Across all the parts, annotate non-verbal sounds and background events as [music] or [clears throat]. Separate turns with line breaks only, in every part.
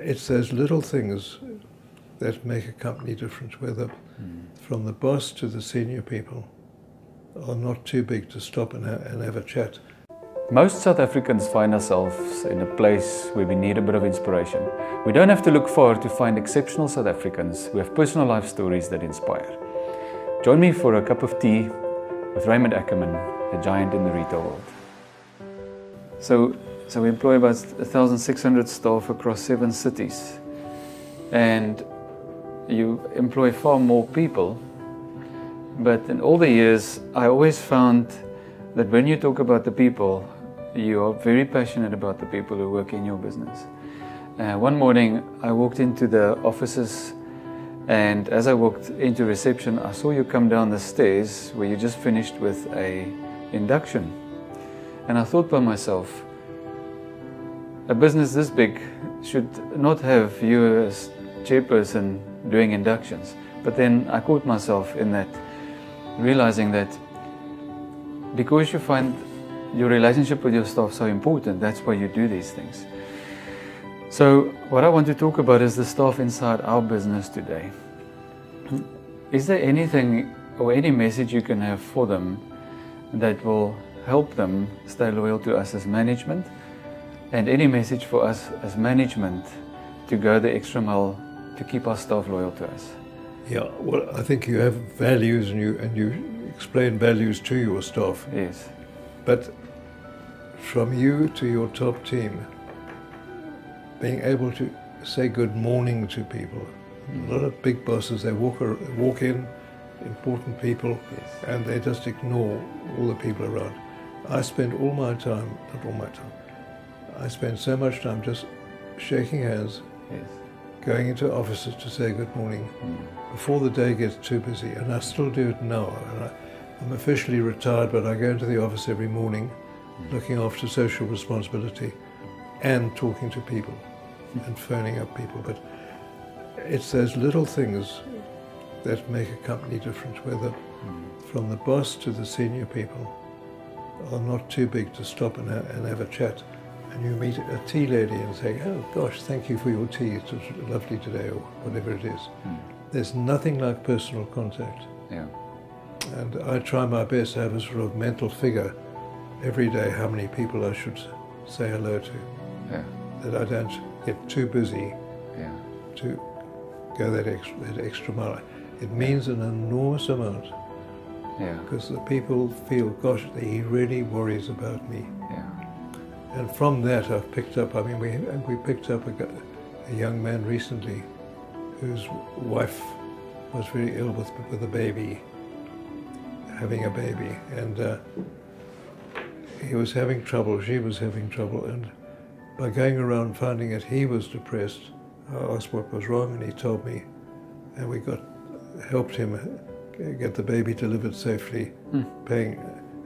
it's those little things that make a company different, whether from the boss to the senior people are not too big to stop and, ha- and have a chat.
Most South Africans find ourselves in a place where we need a bit of inspiration. We don't have to look far to find exceptional South Africans who have personal life stories that inspire. Join me for a cup of tea with Raymond Ackerman, a giant in the retail world. So, so we employ about 1,600 staff across seven cities, and you employ far more people. But in all the years, I always found that when you talk about the people, you are very passionate about the people who work in your business. Uh, one morning, I walked into the offices, and as I walked into reception, I saw you come down the stairs where you just finished with a induction, and I thought by myself, a business this big should not have you as chairperson doing inductions. But then I caught myself in that, realizing that because you find your relationship with your staff so important, that's why you do these things. So, what I want to talk about is the staff inside our business today. Is there anything or any message you can have for them that will help them stay loyal to us as management? And any message for us as management to go the extra mile to keep our staff loyal to us?
Yeah, well, I think you have values and you and you explain values to your staff.
Yes.
But from you to your top team, being able to say good morning to people. Mm. A lot of big bosses, they walk, walk in, important people,
Yes.
and they just ignore all the people around. I spend all my time, not all my time, I spend so much time just shaking hands,
Yes.
going into offices to say good morning
Mm.
before the day gets too busy, and I still do it now. And I, I'm officially retired, but I go into the office every morning, looking after social responsibility, and talking to people, and phoning up people. But it's those little things that make a company different, whether from the boss to the senior people are not too big to stop and, ha- and have a chat. And you meet a tea lady and say, "Oh gosh, thank you for your tea. It was lovely today," or whatever it is. Hmm. There's nothing like personal contact.
Yeah.
And I try my best to have a sort of mental figure every day how many people I should say hello to.
Yeah.
That I don't get too busy
Yeah.
to go that extra, that extra mile. It means an enormous amount
Yeah.
because the people feel, gosh, he really worries about me. And from that, I've picked up. I mean, we we picked up a, a young man recently whose wife was very ill with with a baby, having a baby, and uh, he was having trouble. She was having trouble, and by going around finding that he was depressed, I asked what was wrong, and he told me, and we got helped him uh, get the baby delivered safely, paying,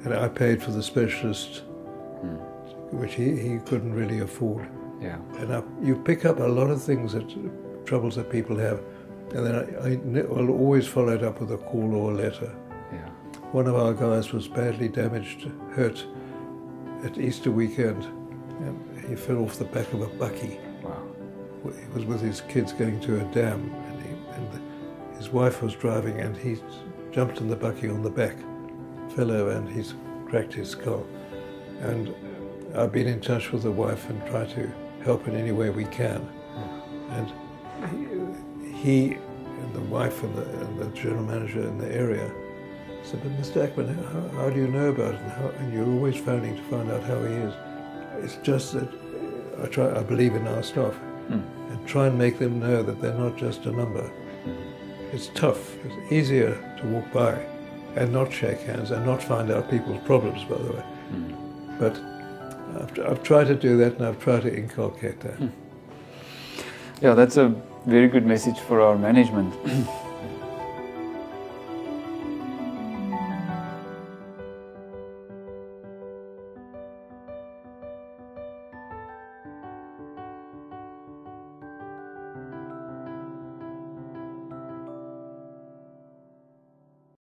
and I paid for the specialist which he, he couldn't really afford.
Yeah.
And I, you pick up a lot of things that troubles that people have, and then I, I will always follow it up with a call or a letter.
Yeah.
One of our guys was badly damaged, hurt at Easter weekend, and he fell off the back of a bakkie.
Wow.
He was with his kids going to a dam, and, he, and his wife was driving, and he jumped in the bakkie on the back, fell over, and he's cracked his skull. And I've been in touch with the wife and tried to help in any way we can. And he, he and the wife and the, and the general manager in the area said, "But Mr. Ackerman, how, how do you know about it? And, how, and you're always phoning to find out how he is." It's just that I try. I believe in our staff hmm. and try and make them know that they're not just a number. It's tough. It's easier to walk by and not shake hands and not find out people's problems, by the way. Hmm. But I've, I've tried to do that and I've tried to inculcate that. Hmm.
Yeah, that's a very good message for our management. [clears throat]